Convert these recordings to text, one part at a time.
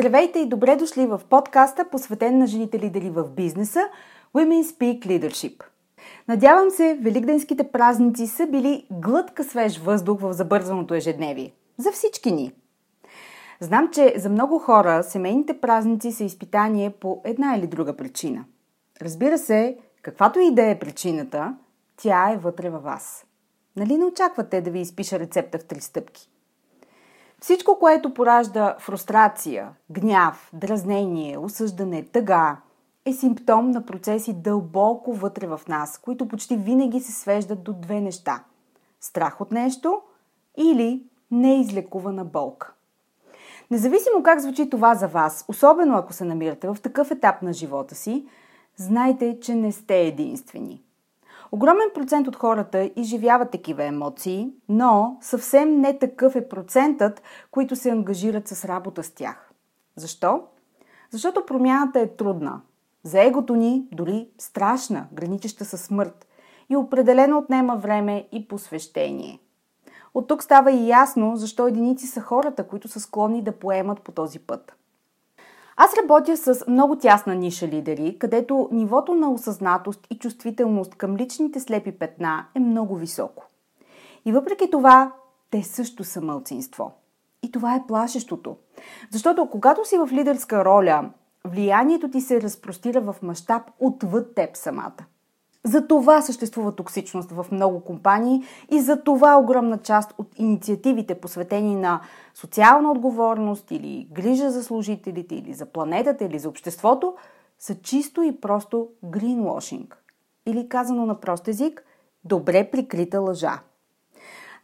Здравейте и добре дошли в подкаста, посветен на жените лидери в бизнеса Women Speak Leadership. Надявам се, великденските празници са били глътка свеж въздух в забързаното ежедневие. За всички ни. Знам, че за много хора семейните празници са изпитание по една или друга причина. Разбира се, каквато и да е причината, тя е вътре във вас. Нали не очаквате да ви изпиша рецепта в три стъпки? Всичко, което поражда фрустрация, гняв, дразнение, осъждане, тъга, е симптом на процеси дълбоко вътре в нас, които почти винаги се свеждат до две неща – страх от нещо или неизлекувана болка. Независимо как звучи това за вас, особено ако се намирате в такъв етап на живота си, знайте, че не сте единствени – Огромен процент от хората изживяват такива емоции, но съвсем не такъв е процентът, които се ангажират с работа с тях. Защо? Защото промяната е трудна. За егото ни дори страшна, граничеща със смърт и определено отнема време и посвещение. От тук става и ясно защо единици са хората, които са склонни да поемат по този път – аз работя с много тясна ниша лидери, където нивото на осъзнатост и чувствителност към личните слепи петна е много високо. И въпреки това, те също са мълцинство. И това е плашещото. Защото когато си в лидерска роля, влиянието ти се разпростира в мащаб отвъд теб самата. За това съществува токсичност в много компании и за това огромна част от инициативите, посветени на социална отговорност или грижа за служителите, или за планетата, или за обществото, са чисто и просто greenwashing. Или казано на прост език, добре прикрита лъжа.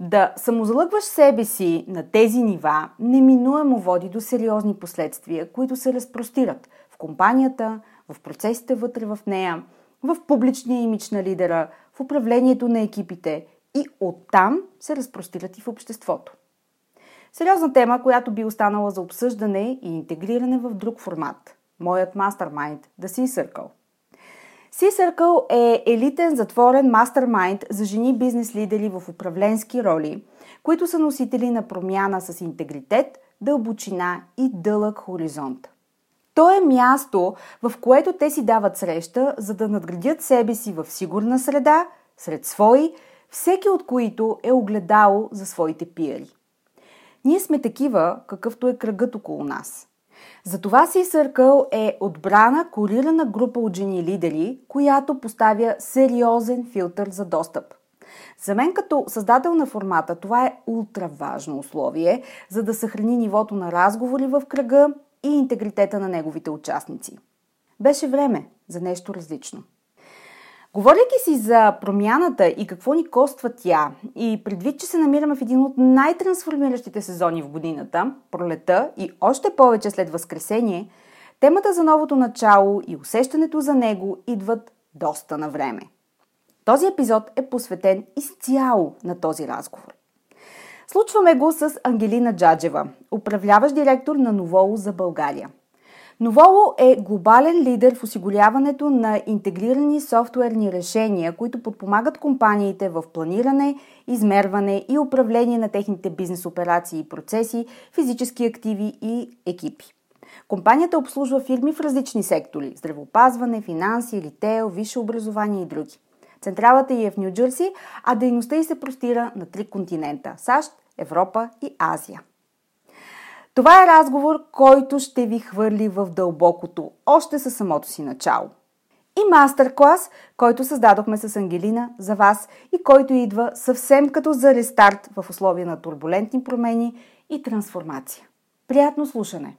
Да самозалъгваш себе си на тези нива неминуемо води до сериозни последствия, които се разпростират в компанията, в процесите вътре в нея – в публичния имидж на лидера, в управлението на екипите и оттам се разпростират и в обществото. Сериозна тема, която би останала за обсъждане и интегриране в друг формат. Моят мастермайнд – The Sea Circle. Sea Circle е елитен затворен мастермайнд за жени бизнес лидери в управленски роли, които са носители на промяна с интегритет, дълбочина и дълъг хоризонт – то е място, в което те си дават среща, за да надградят себе си в сигурна среда, сред свои, всеки от които е огледало за своите пиери. Ние сме такива, какъвто е кръгът около нас. Затова си Съркъл е отбрана, корирана група от жени лидери, която поставя сериозен филтър за достъп. За мен като създател на формата това е ултра важно условие, за да съхрани нивото на разговори в кръга и интегритета на неговите участници. Беше време за нещо различно. Говорейки си за промяната и какво ни коства тя, и предвид, че се намираме в един от най-трансформиращите сезони в годината, пролета и още повече след Възкресение, темата за новото начало и усещането за него идват доста на време. Този епизод е посветен изцяло на този разговор. Случваме го с Ангелина Джаджева, управляващ директор на Новоло за България. Новоло е глобален лидер в осигуряването на интегрирани софтуерни решения, които подпомагат компаниите в планиране, измерване и управление на техните бизнес операции и процеси, физически активи и екипи. Компанията обслужва фирми в различни сектори – здравеопазване, финанси, ритейл, висше образование и други. Централата й е в Нью Джерси, а дейността й се простира на три континента – САЩ, Европа и Азия. Това е разговор, който ще ви хвърли в дълбокото, още със самото си начало. И мастер-клас, който създадохме с Ангелина за вас и който идва съвсем като за рестарт в условия на турбулентни промени и трансформация. Приятно слушане!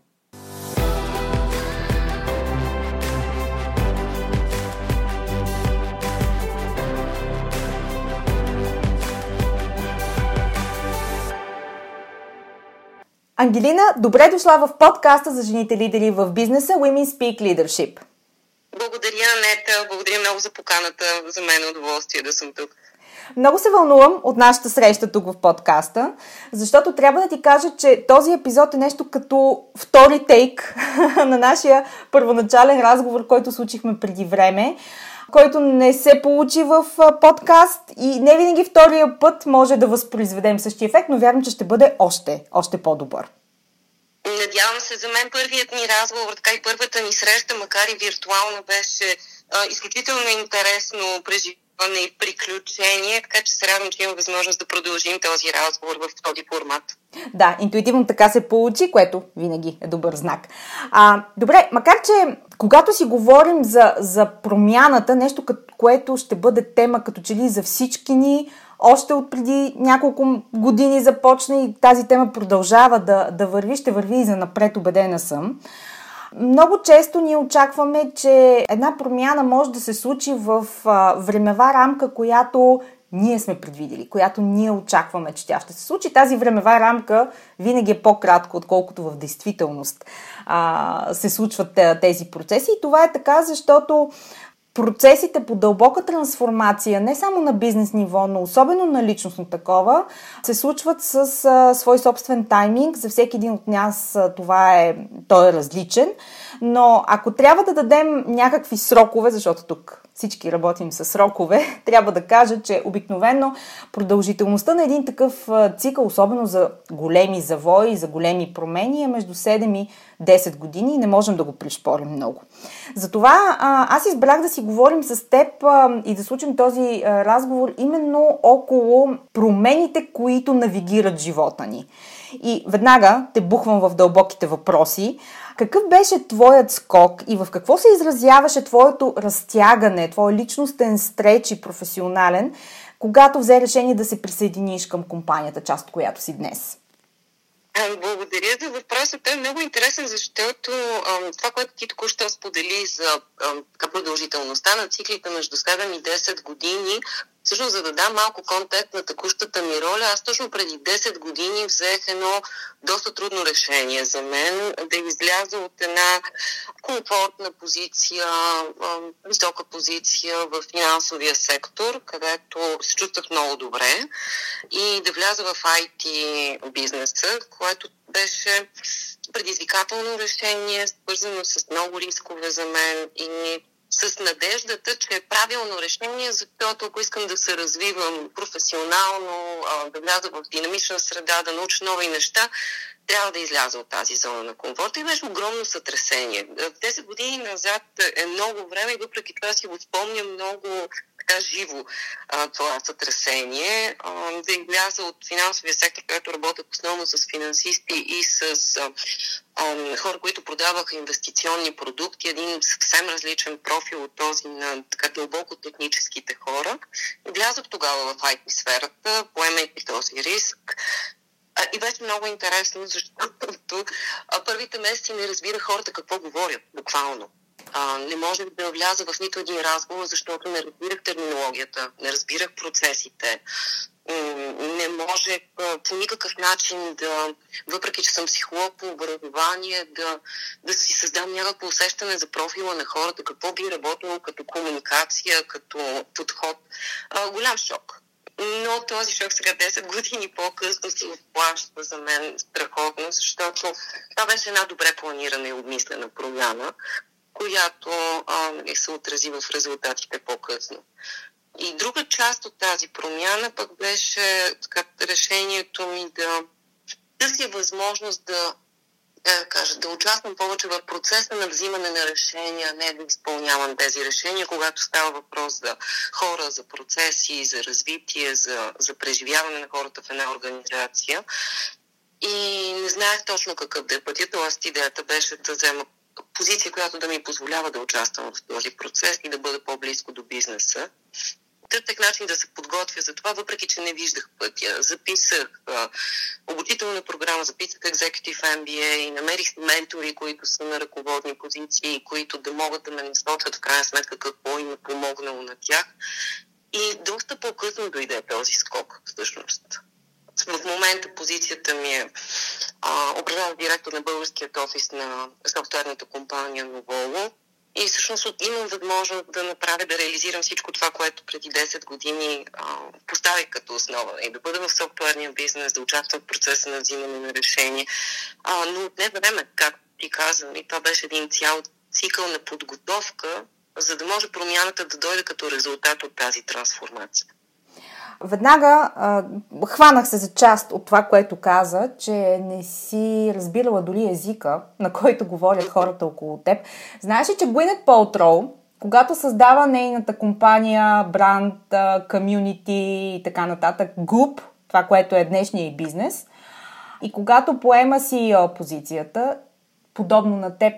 Ангелина, добре дошла в подкаста за жените лидери в бизнеса Women Speak Leadership. Благодаря, Нета. Благодаря много за поканата. За мен е удоволствие да съм тук. Много се вълнувам от нашата среща тук в подкаста, защото трябва да ти кажа, че този епизод е нещо като втори тейк на нашия първоначален разговор, който случихме преди време който не се получи в подкаст и не винаги втория път може да възпроизведем същия ефект, но вярвам, че ще бъде още, още по-добър. Надявам се, за мен първият ни разговор, така и първата ни среща, макар и виртуална, беше а, изключително интересно преживяване и приключение, така че се радвам, че имам възможност да продължим този разговор в този формат. Да, интуитивно така се получи, което винаги е добър знак. А, добре, макар че когато си говорим за, за промяната, нещо, което ще бъде тема като че ли за всички ни, още от преди няколко години започна и тази тема продължава да, да върви, ще върви и за напред, убедена съм. Много често ние очакваме, че една промяна може да се случи в времева рамка, която ние сме предвидели, която ние очакваме, че тя ще се случи. Тази времева рамка винаги е по-кратко, отколкото в действителност а, се случват тези процеси. И това е така, защото процесите по дълбока трансформация, не само на бизнес ниво, но особено на личностно такова, се случват с а, свой собствен тайминг. За всеки един от нас а, това е, той е различен. Но ако трябва да дадем някакви срокове, защото тук всички работим с срокове, трябва да кажа, че обикновено продължителността на един такъв цикъл, особено за големи завои, за големи промени, е между 7 и 10 години и не можем да го пришпорим много. Затова аз избрах да си говорим с теб и да случим този разговор именно около промените, които навигират живота ни. И веднага те бухвам в дълбоките въпроси. Какъв беше твоят скок и в какво се изразяваше твоето разтягане, твой личностен стреч и професионален, когато взе решение да се присъединиш към компанията, част от която си днес? Благодаря за въпроса. Той е много интересен, защото а, това, което ти току-що сподели за а, продължителността на циклите между 7 и 10 години, Всъщност, за да дам малко контекст на текущата ми роля, аз точно преди 10 години взех едно доста трудно решение за мен да изляза от една комфортна позиция, висока позиция в финансовия сектор, където се чувствах много добре и да вляза в IT бизнеса, което беше предизвикателно решение, свързано с много рискове за мен и с надеждата, че е правилно решение, защото ако искам да се развивам професионално, да вляза в динамична среда, да науча нови неща, трябва да изляза от тази зона на комфорта и беше огромно сътресение. 10 години назад е много време и въпреки това си го спомня много така живо а, това сътресение. А, да изляза от финансовия сектор, където работят основно с финансисти и с а, а, хора, които продаваха инвестиционни продукти, един съвсем различен профил от този на така дълбоко техническите хора. Влязох тогава в IT сферата, поемайки този риск. И беше много интересно, защото първите месеци не разбира хората какво говорят, буквално. А, не можех да вляза в нито един разговор, защото не разбирах терминологията, не разбирах процесите. Не може по никакъв начин да, въпреки че съм психолог по образование, да, да си създам някакво усещане за профила на хората, какво би работило като комуникация, като подход. А, голям шок но този шок сега 10 години по-късно се отплаща за мен страхотно, защото това беше една добре планирана и обмислена промяна, която а, нали, се отрази в резултатите по-късно. И друга част от тази промяна пък беше така, решението ми да търся възможност да да кажа, да участвам повече в процеса на взимане на решения, не да изпълнявам тези решения, когато става въпрос за хора, за процеси, за развитие, за, за преживяване на хората в една организация. И не знаех точно какъв да е пътят, т.е. идеята беше да взема позиция, която да ми позволява да участвам в този процес и да бъда по-близко до бизнеса търсех начин да се подготвя за това, въпреки че не виждах пътя. Записах а, обучителна програма, записах Executive MBA и намерих ментори, които са на ръководни позиции, които да могат да ме насочат в крайна сметка какво им е помогнало на тях. И доста по-късно дойде този скок, всъщност. В момента позицията ми е управлявам директор на българският офис на софтуерната компания Новоло и всъщност имам възможност да направя, да реализирам всичко това, което преди 10 години а, поставих като основа. И да бъда в софтуерния бизнес, да участвам в процеса на взимане на решение. А, но отне време, както ти казвам, и това беше един цял цикъл на подготовка, за да може промяната да дойде като резултат от тази трансформация. Веднага а, хванах се за част от това, което каза, че не си разбирала дори езика, на който говорят хората около теб. Знаеш ли, че Gwyneth Paltrow, когато създава нейната компания, бранд, комюнити и така нататък, Goop, това, което е днешния бизнес, и когато поема си позицията, подобно на теб,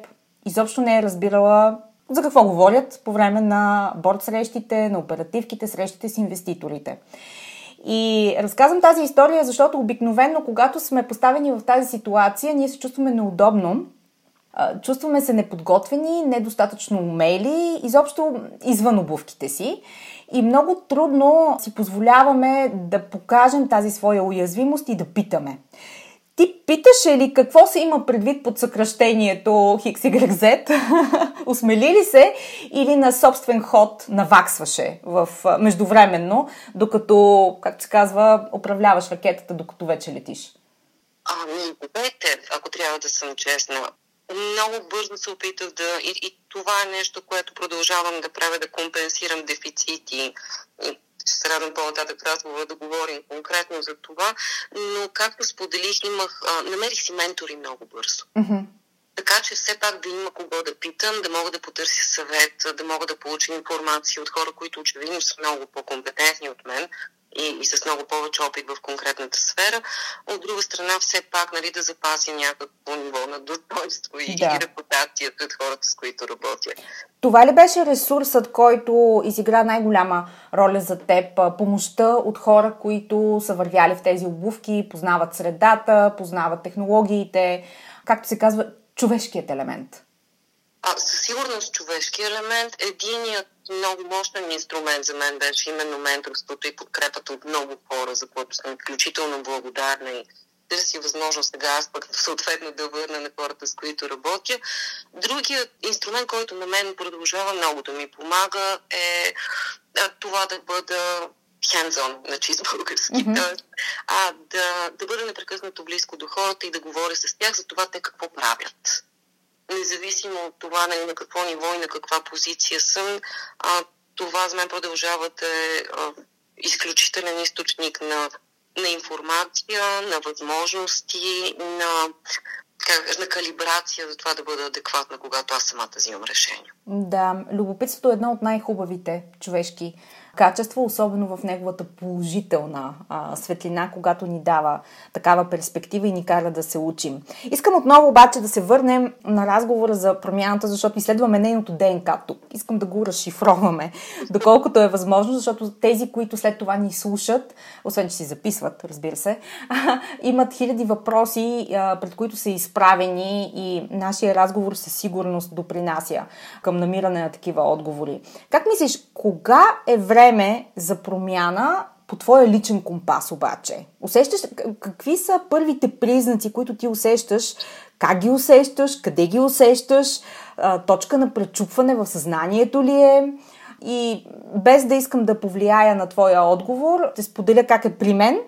изобщо не е разбирала за какво говорят по време на борт срещите, на оперативките, срещите с инвеститорите. И разказвам тази история, защото обикновено, когато сме поставени в тази ситуация, ние се чувстваме неудобно, чувстваме се неподготвени, недостатъчно умели, изобщо извън обувките си. И много трудно си позволяваме да покажем тази своя уязвимост и да питаме. Ти питаше ли какво се има предвид под съкръщението XYZ? Осмели ли се или на собствен ход наваксваше в, междувременно, докато, както се казва, управляваш ракетата, докато вече летиш? Ами, двете, ако трябва да съм честна. Много бързо се опитах да... И, и това е нещо, което продължавам да правя, да компенсирам дефицити ще се радвам по-нататък в разговора да говорим конкретно за това, но както споделих, имах, а, намерих си ментори много бързо. Mm-hmm. Така че все пак да има кого да питам, да мога да потърся съвет, да мога да получа информация от хора, които очевидно са много по-компетентни от мен, и, и с много повече опит в конкретната сфера. От друга страна, все пак нали, да запази някакво ниво на достоинство и, да. и репутация пред хората, с които работя. Това ли беше ресурсът, който изигра най-голяма роля за теб? Помощта от хора, които са вървяли в тези обувки, познават средата, познават технологиите, както се казва, човешкият елемент? А, със сигурност човешки елемент. Единият много мощен инструмент за мен беше именно менторството и подкрепата от много хора, за което съм изключително благодарна и търси възможност сега аз пък съответно да върна на хората, с които работя. Другият инструмент, който на мен продължава много да ми помага е това да бъда hands-on на чист български. Mm-hmm. а, да, да бъда непрекъснато близко до хората и да говоря с тях за това те какво правят независимо от това нали, на какво ниво и на каква позиция съм, а, това за мен продължава да е изключителен източник на, на информация, на възможности, на, на калибрация за това да бъда адекватна, когато аз самата взимам решение. Да, любопитството е едно от най-хубавите човешки качество, особено в неговата положителна а, светлина, когато ни дава такава перспектива и ни кара да се учим. Искам отново обаче да се върнем на разговора за промяната, защото изследваме нейното ДНК тук. Искам да го разшифроваме, доколкото е възможно, защото тези, които след това ни слушат, освен че си записват, разбира се, имат хиляди въпроси, а, пред които са изправени и нашия разговор със сигурност допринася към намиране на такива отговори. Как мислиш, кога е време време за промяна по твоя личен компас обаче? Усещаш какви са първите признаци, които ти усещаш? Как ги усещаш? Къде ги усещаш? точка на пречупване в съзнанието ли е? И без да искам да повлияя на твоя отговор, ще споделя как е при мен.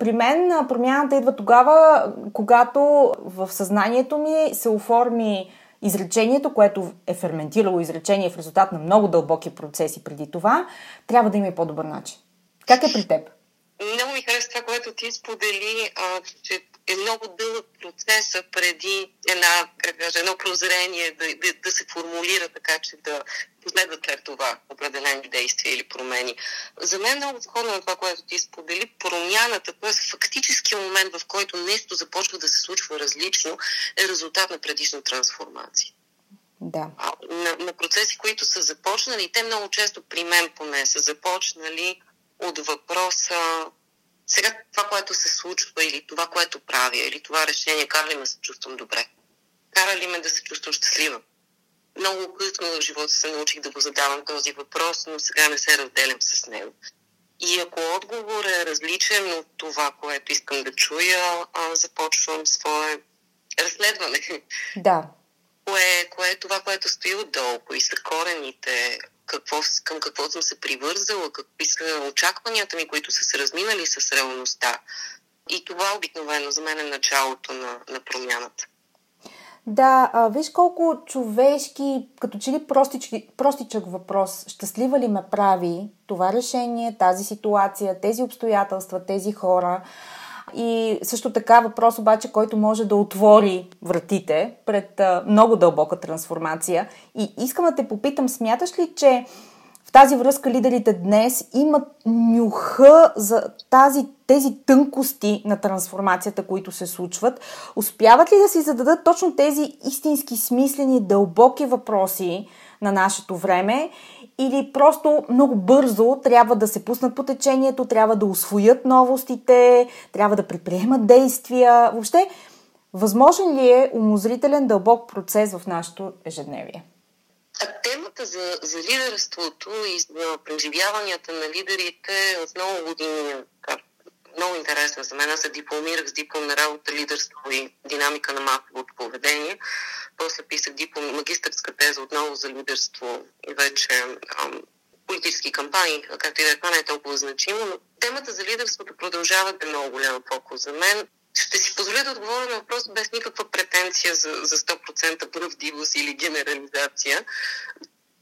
При мен промяната идва тогава, когато в съзнанието ми се оформи изречението, което е ферментирало изречение в резултат на много дълбоки процеси преди това, трябва да има и по-добър начин. Как е при теб? Много ми харесва това, което ти сподели, а, че е много дълъг процеса преди една, как кажа, едно прозрение да, да, да се формулира така, че да последват след това определени действия или промени. За мен много сходно на това, което ти сподели, промяната, т.е. фактическия момент, в който нещо започва да се случва различно, е резултат на предишна трансформация. Да. На, на процеси, които са започнали, те много често при мен поне са започнали от въпроса сега това, което се случва или това, което правя, или това решение, кара ли ме се чувствам добре? Кара ли ме да се чувствам щастлива? Много късно в живота се научих да го задавам този въпрос, но сега не се разделям с него. И ако отговор е различен от това, което искам да чуя, започвам свое разследване. Да. Кое, кое е това, което стои отдолу, кои са корените, какво, към какво съм се привързала, какви са очакванията ми, които са се разминали с реалността. И това обикновено за мен е началото на, на промяната. Да, а, виж колко човешки, като че ли простички, простичък въпрос, щастлива ли ме прави това решение, тази ситуация, тези обстоятелства, тези хора. И също така въпрос обаче, който може да отвори вратите пред много дълбока трансформация. И искам да те попитам, смяташ ли, че в тази връзка лидерите днес имат нюха за тази, тези тънкости на трансформацията, които се случват? Успяват ли да си зададат точно тези истински смислени, дълбоки въпроси на нашето време или просто много бързо трябва да се пуснат по течението, трябва да освоят новостите, трябва да предприемат действия. Въобще, възможен ли е умозрителен дълбок процес в нашето ежедневие? А темата за, за лидерството и за преживяванията на лидерите от много години много интересна за мен. Аз се дипломирах с дипломна работа лидерство и динамика на масовото поведение. После писах диплом, магистърска теза отново за лидерство и вече ам, политически кампании, както и да е, това не е толкова значимо, но темата за лидерството продължава да е много голям фокус за мен. Ще си позволя да отговоря на въпрос без никаква претенция за, за 100% правдивост или генерализация.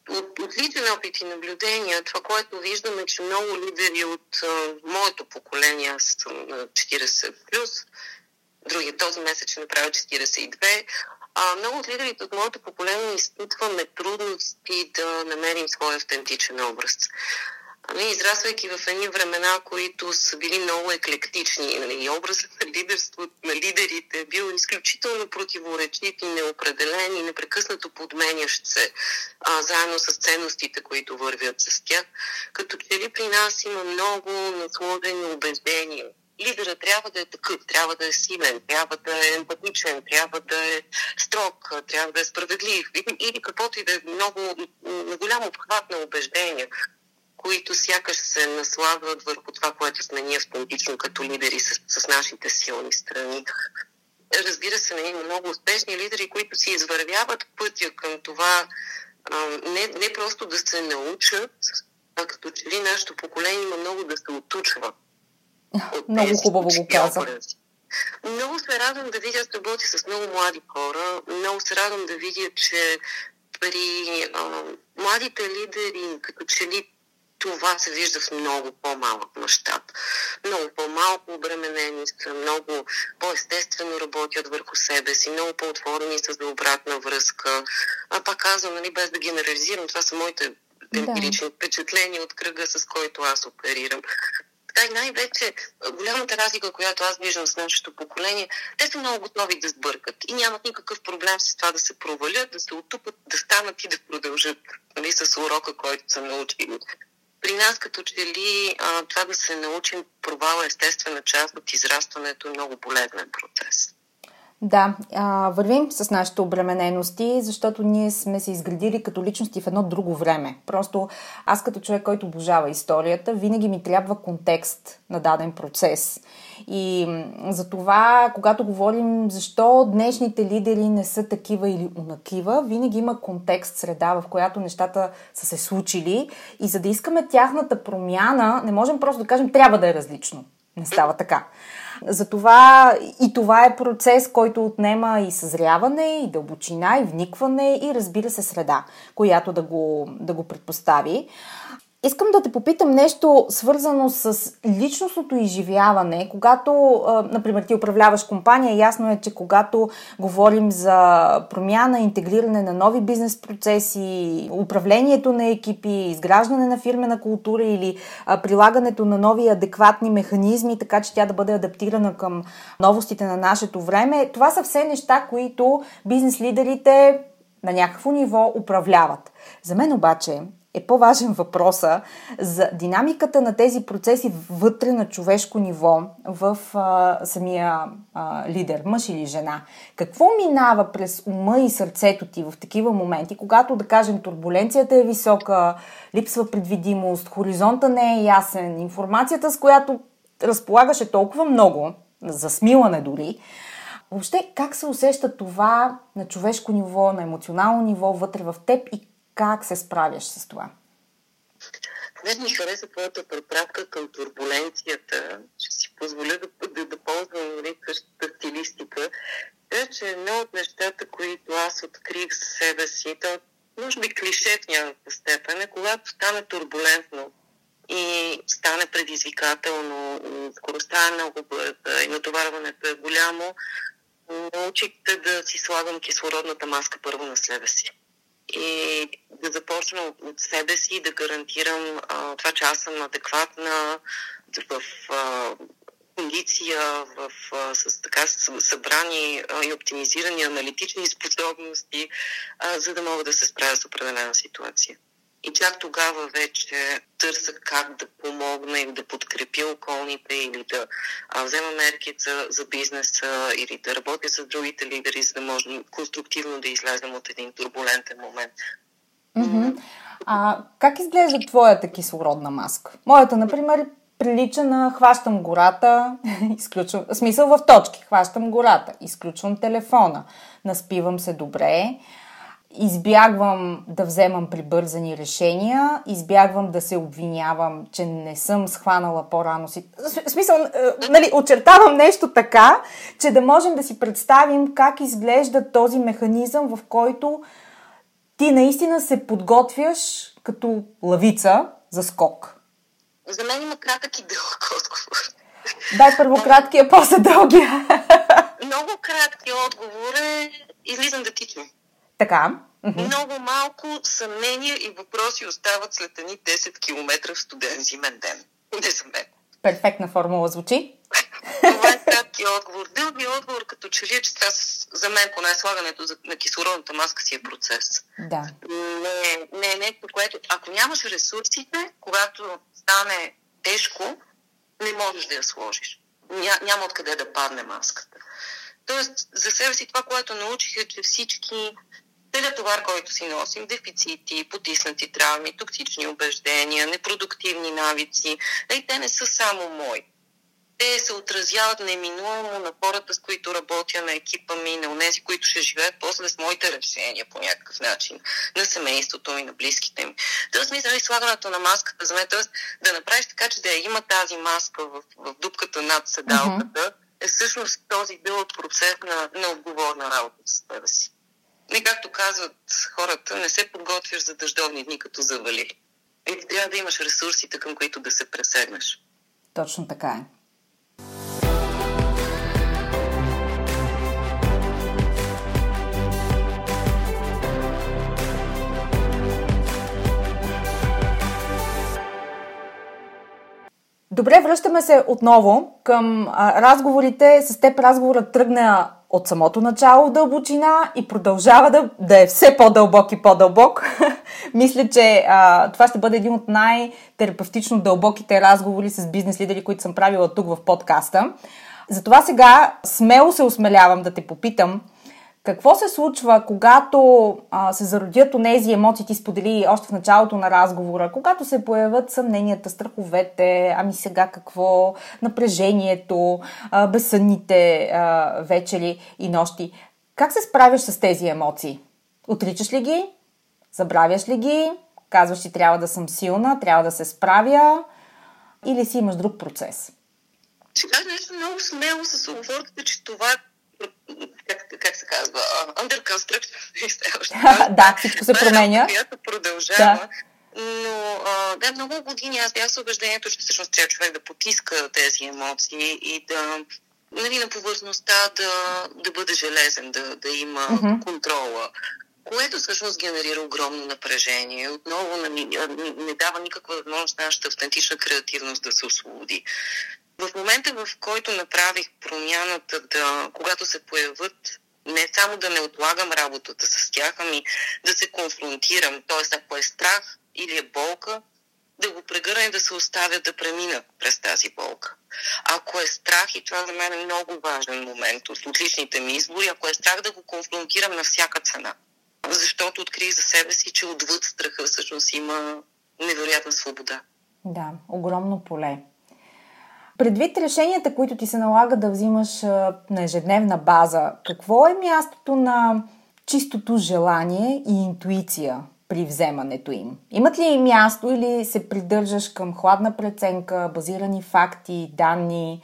От, от личен опит и наблюдения, това, което виждаме, че много лидери от а, моето поколение, аз съм на 40+, плюс, другия този месец ще направя 42, а, много от лидерите от моето поколение изпитваме трудности да намерим своя автентичен образ. Ами, израствайки в едни времена, които са били много еклектични, нали, и образът на лидерство на лидерите е бил изключително противоречив и неопределен и непрекъснато подменящ се, а, заедно с ценностите, които вървят с тях. Като че ли при нас има много насложени убеждения. Лидера трябва да е такъв, трябва да е силен, трябва да е емпатичен, трябва да е строг, трябва да е справедлив. Или каквото и да е много голямо обхват на убеждения които сякаш се наслагват върху това, което сме ние автентично като лидери с, с нашите силни страни. Разбира се, не има много успешни лидери, които си извървяват пътя към това а, не, не просто да се научат, а като че ли нашето поколение има много да се отучва. Много хубаво го каза. Много се радвам да видя, аз работя с много млади хора, много се радвам да видя, че при а, младите лидери, като че ли това се вижда в много по-малък мащаб. Много по-малко обременени са, много по-естествено работят върху себе си, много по-отворени са за обратна връзка. А пак казвам, нали, без да генерализирам, това са моите емпирични да. впечатления от кръга, с който аз оперирам. Така и най-вече голямата разлика, която аз виждам с нашето поколение, те са много готови да сбъркат и нямат никакъв проблем с това да се провалят, да се отупат, да станат и да продължат нали, с урока, който са научили при нас като че ли това да се научим провала естествена част от израстването е много болезнен процес. Да, вървим с нашите обременености, защото ние сме се изградили като личности в едно друго време. Просто аз като човек, който обожава историята, винаги ми трябва контекст на даден процес. И за това, когато говорим защо днешните лидери не са такива или унакива, винаги има контекст, среда, в която нещата са се случили. И за да искаме тяхната промяна, не можем просто да кажем трябва да е различно. Не става така. Затова и това е процес, който отнема и съзряване, и дълбочина, и вникване, и разбира се среда, която да го, да го предпостави. Искам да те попитам нещо свързано с личностното изживяване. Когато, например, ти управляваш компания, ясно е, че когато говорим за промяна, интегриране на нови бизнес процеси, управлението на екипи, изграждане на фирмена култура или прилагането на нови адекватни механизми, така че тя да бъде адаптирана към новостите на нашето време, това са все неща, които бизнес лидерите на някакво ниво управляват. За мен обаче е по-важен въпроса за динамиката на тези процеси вътре на човешко ниво в а, самия а, лидер, мъж или жена. Какво минава през ума и сърцето ти в такива моменти, когато, да кажем, турбуленцията е висока, липсва предвидимост, хоризонта не е ясен, информацията, с която разполагаше толкова много, за смилане дори, Въобще, как се усеща това на човешко ниво, на емоционално ниво вътре в теб и как се справяш с това? Мен ми хареса твоята препратка към турбуленцията. Ще си позволя да, да, да ползвам нали, същата стилистика. Те, че едно от нещата, които аз открих за себе си, то може би клише в някаква степен, е когато стане турбулентно и стане предизвикателно, скоростта е много бърза и натоварването е голямо, научих да си слагам кислородната маска първо на себе си и да започна от себе си да гарантирам а, това, че аз съм адекватна в а, кондиция, в, а, с така събрани а, и оптимизирани аналитични способности, а, за да мога да се справя с определена ситуация. И чак тогава вече търся как да помогна или да подкрепя околните, или да а, взема мерки за, за бизнеса, или да работя с другите лидери, за да можем конструктивно да излезем от един турбулентен момент. Mm-hmm. А как изглежда твоята кислородна маска? Моята, например, прилича на хващам гората, изключвам, смисъл в точки, хващам гората, изключвам телефона, наспивам се добре, избягвам да вземам прибързани решения, избягвам да се обвинявам, че не съм схванала по-рано си. В смисъл, е, нали, очертавам нещо така, че да можем да си представим как изглежда този механизъм, в който ти наистина се подготвяш като лавица за скок. За мен има кратък и дълъг отговор. Дай първо краткия, после дългия. Много кратки отговор е излизам да тичам. Така. Много малко съмнения и въпроси остават след едни 10 км в студен зимен ден. Не за мен. Перфектна формула звучи. Това е кратки отговор. Дълги отговор, като че ли, е, че това за мен поне слагането на кислородната маска си е процес. Да. Не, не е нещо, което... Ако нямаш ресурсите, когато стане тежко, не можеш да я сложиш. Ня, няма откъде да падне маската. Тоест, за себе си това, което научих е, че всички целият товар, който си носим, дефицити, потиснати травми, токсични убеждения, непродуктивни навици, и те не са само мои. Те се отразяват неминуемо на хората, с които работя, на екипа ми, на тези, които ще живеят после с моите решения по някакъв начин, на семейството ми, на близките ми. Тоест, мисля, и слагането на маската за мен, т.е. да направиш така, че да я има тази маска в, в дупката над седалката, uh-huh. е всъщност този дълъг процес на, на отговорна работа с себе си. Не както казват хората, не се подготвяш за дъждовни дни, като завали. И трябва да имаш ресурсите, към които да се пресегнеш. Точно така е. Добре, връщаме се отново към а, разговорите. С теб разговорът тръгна от самото начало дълбочина и продължава да, да е все по-дълбок и по-дълбок. Мисля, че а, това ще бъде един от най-терапевтично дълбоките разговори с бизнес лидери, които съм правила тук в подкаста. Затова сега смело се осмелявам да те попитам, какво се случва, когато а, се зародят онези емоции, ти сподели още в началото на разговора, когато се появят съмненията, страховете, ами сега какво, напрежението, а, безсънните а, вечери и нощи. Как се справяш с тези емоции? Отричаш ли ги? Забравяш ли ги? Казваш, че трябва да съм силна, трябва да се справя? Или си имаш друг процес? Сега нещо много смело с оговорката, че това как, как се казва, under construction. да, всичко се променя. Която продължава. Но а, да, много години аз бях с убеждението, че всъщност трябва човек да потиска тези емоции и да нали, на повърхността да, да бъде железен, да, да има mm-hmm. контрола което всъщност генерира огромно напрежение. Отново не, не дава никаква възможност нашата автентична креативност да се освободи. В момента, в който направих промяната, да, когато се появят, не само да не отлагам работата с тях, ами да се конфронтирам, т.е. ако е страх или е болка, да го прегърна и да се оставя да премина през тази болка. Ако е страх, и това за мен е много важен момент от отличните ми избори, ако е страх да го конфронтирам на всяка цена. Защото открих за себе си, че отвъд страха всъщност има невероятна свобода. Да, огромно поле. Предвид решенията, които ти се налага да взимаш на ежедневна база, какво е мястото на чистото желание и интуиция при вземането им? Имат ли място или се придържаш към хладна преценка, базирани факти, данни?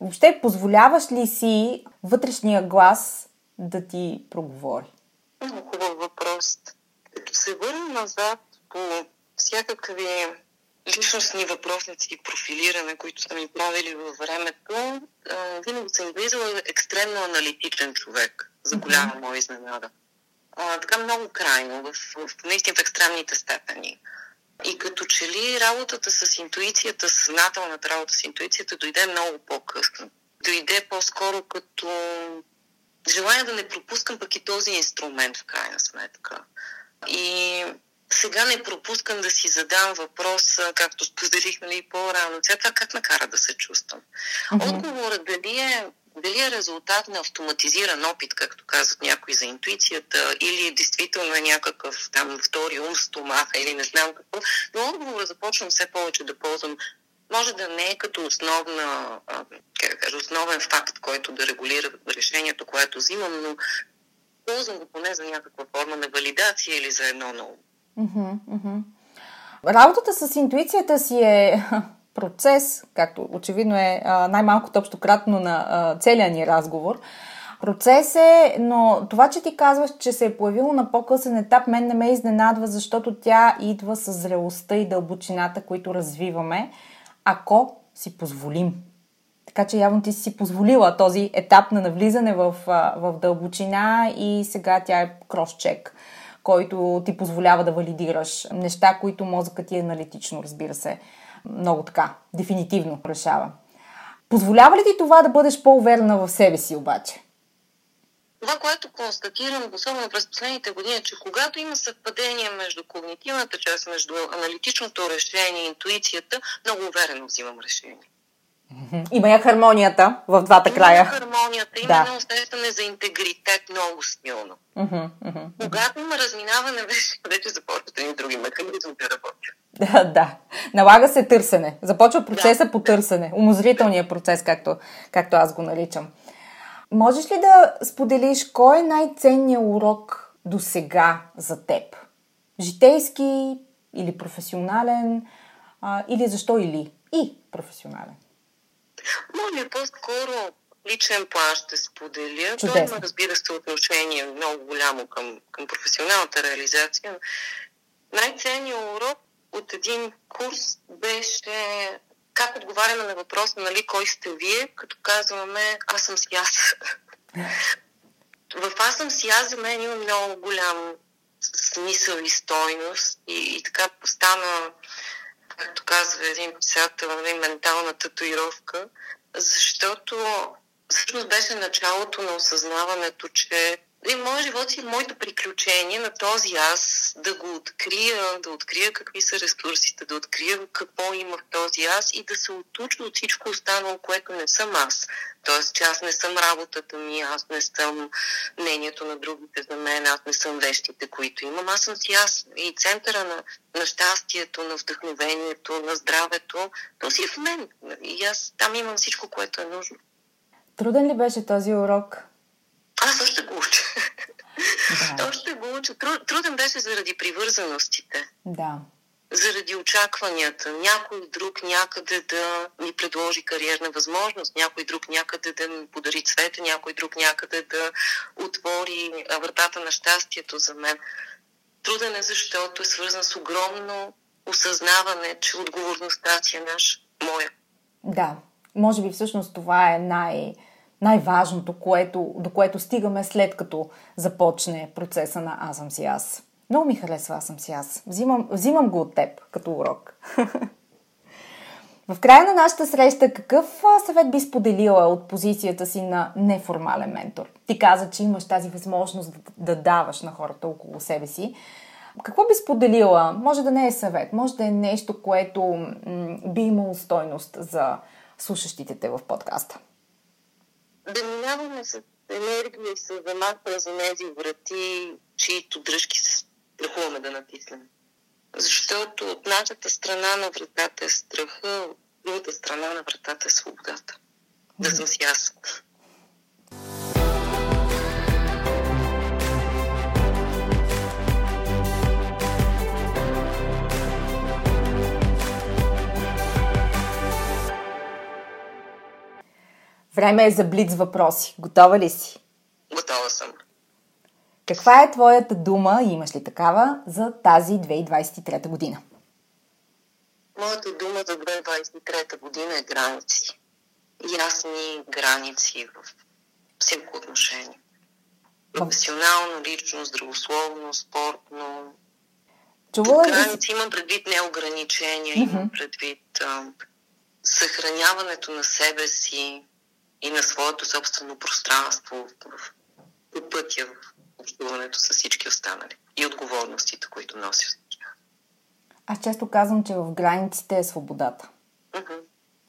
Въобще, позволяваш ли си вътрешния глас да ти проговори? Много хубав въпрос. Като се върна назад по всякакви личностни въпросници и профилиране, които са ми правили във времето, винаги съм влизала екстремно аналитичен човек, за голяма моя изненада. А, така много крайно, в, в наистина в екстремните степени. И като че ли работата с интуицията, съзнателната работа с интуицията дойде много по-късно. Дойде по-скоро като желание да не пропускам пък и този инструмент в крайна сметка. И сега не пропускам да си задам въпрос, както споделих нали, по-рано. Сега това как ме кара да се чувствам? Mm-hmm. Отговорът дали е, дали е резултат на автоматизиран опит, както казват някои за интуицията, или действително е някакъв там втори ум, стомаха или не знам какво, но отговорът започвам все повече да ползвам може да не е като основна, кажа, основен факт, който да регулира решението, което взимам, но ползвам го поне за някаква форма на валидация или за едно ново. Работата с интуицията си е процес, както очевидно е най-малкото общо кратно на целия ни разговор. Процес е, но това, че ти казваш, че се е появило на по-късен етап, мен не ме изненадва, защото тя идва с зрелостта и дълбочината, които развиваме, ако си позволим. Така че явно ти си позволила този етап на навлизане в, в дълбочина и сега тя е кросчек който ти позволява да валидираш неща, които мозъкът ти е аналитично, разбира се, много така, дефинитивно решава. Позволява ли ти това да бъдеш по-уверена в себе си обаче? Това, което констатирам, особено през последните години, е, че когато има съвпадение между когнитивната част, между аналитичното решение и интуицията, много уверено взимам решение. Има я хармонията в двата има края. Има хармонията, има да. едно усещане за интегритет много силно. Uh-huh, uh-huh. Когато има разминаване, вече, вече започват едни други механизми да работят. Да, да. Налага се търсене. Започва процеса да. по търсене. Умозрителният процес, както, както аз го наричам. Можеш ли да споделиш кой е най-ценният урок до сега за теб? Житейски или професионален? А, или защо или? И професионален. Може по-скоро личен план ще споделя. Чудесно. Той има, разбира се, отношение много голямо към, към професионалната реализация. Най-ценният урок от един курс беше как отговаряме на въпроса, нали, кой сте вие, като казваме аз съм си аз. В аз съм си аз за мен има много голям смисъл и стойност и, и така стана както казва един писател, нали, ментална татуировка, защото всъщност беше началото на осъзнаването, че и моят живот си моето приключение на този аз да го открия, да открия какви са ресурсите, да открия какво има в този аз и да се отуча от всичко останало, което не съм аз. Тоест, че аз не съм работата ми, аз не съм мнението на другите за мен, аз не съм вещите, които имам. Аз съм си аз и центъра на, на щастието, на вдъхновението, на здравето, то си в мен. И аз там имам всичко, което е нужно. Труден ли беше този урок? Аз още го уча. Да. още го уча. Труден беше заради привързаностите. Да. Заради очакванията. Някой друг някъде да ми предложи кариерна възможност, някой друг някъде да ми подари цвете, някой друг някъде да отвори вратата на щастието за мен. Труден е, защото е свързан с огромно осъзнаване, че отговорността си е наш, моя. Да, може би всъщност това е най- най-важното, което, до което стигаме след като започне процеса на Аз съм си аз. Много ми харесва Аз съм си аз. Взимам, взимам го от теб като урок. В края на нашата среща, какъв съвет би споделила от позицията си на неформален ментор? Ти каза, че имаш тази възможност да даваш на хората около себе си. Какво би споделила? Може да не е съвет, може да е нещо, което м- би имало стойност за слушащите те в подкаста да минаваме с енергия и с замахване за тези врати, чието дръжки се страхуваме да натиснем. Защото от нашата страна на вратата е страха, от другата страна на вратата е свободата. Да съм си аз. Време е за блиц въпроси. Готова ли си? Готова съм. Каква е твоята дума, имаш ли такава, за тази 2023 година? Моята дума за 2023 година е граници. Ясни граници в всяко отношение. Професионално, лично, здравословно, спортно. Чувала граници имам предвид неограничения, mm-hmm. имам предвид а, съхраняването на себе си, и на своето собствено пространство в, по пътя в общуването с всички останали и отговорностите, които носи Аз често казвам, че в границите е свободата. Uh-huh.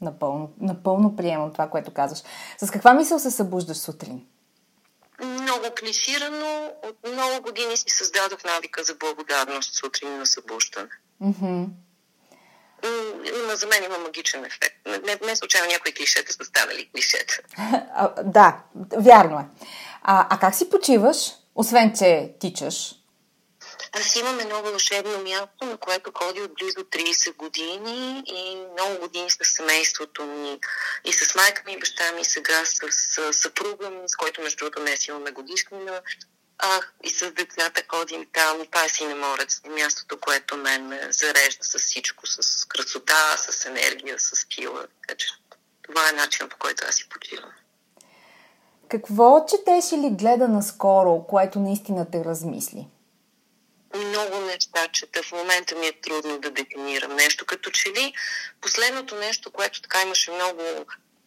Напълно, напълно приемам това, което казваш. С каква мисъл се събуждаш сутрин? Много клиширано. От много години си създадох навика за благодарност сутрин на събуждане. Mm-hmm има, за мен има магичен ефект. Не, не случайно някои клишета са станали клишета. да, вярно е. А, а как си почиваш, освен че тичаш? Аз имам едно вълшебно място, на което ходи от близо 30 години и много години с семейството ми и с майка ми и баща ми, сега с, с съпруга ми, с който между другото днес имаме годишнина а, и с децата ходим там. Това е Синеморец, мястото, което мен ме зарежда с всичко, с красота, с енергия, с сила. Така че това е начин по който аз си почивам. Какво четеш или гледа наскоро, което наистина те размисли? Много неща чета. В момента ми е трудно да дефинирам нещо. Като че ли последното нещо, което така имаше много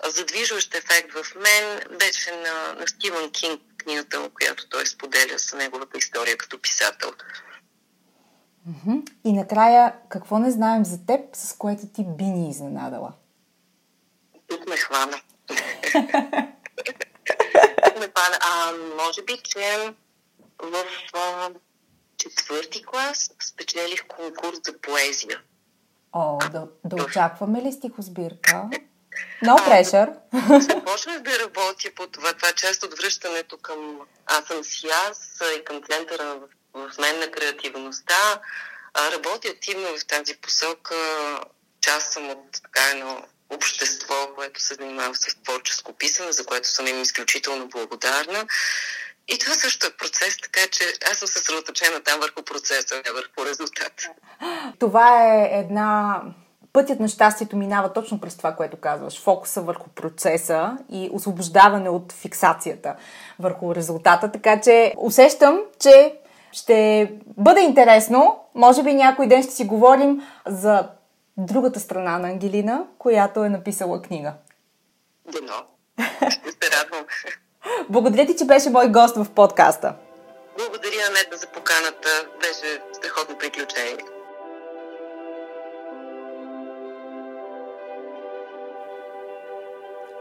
задвижващ ефект в мен, беше на, на Стивън Кинг книгата, която той споделя с неговата история като писател. И накрая, какво не знаем за теб, с което ти би ни изненадала? Тук ме хвана. Тук ме хвана. А, може би, че в а, четвърти клас спечелих конкурс за поезия. О, да, да очакваме ли стихосбирка? No pressure. Започнах да работя по това. Това е част от връщането към аз съм си аз и към центъра в, в мен на креативността. А, работя активно в тази посока. Част съм от така едно общество, което се занимава с творческо писане, за което съм им изключително благодарна. И това също е процес, така че аз съм съсредоточена там върху процеса, не върху резултата. Това е една пътят на щастието минава точно през това, което казваш. Фокуса върху процеса и освобождаване от фиксацията върху резултата. Така че усещам, че ще бъде интересно. Може би някой ден ще си говорим за другата страна на Ангелина, която е написала книга. Дано. Ще се радвам. Благодаря ти, че беше мой гост в подкаста. Благодаря, Анета, за поканата. Беше страхотно приключение.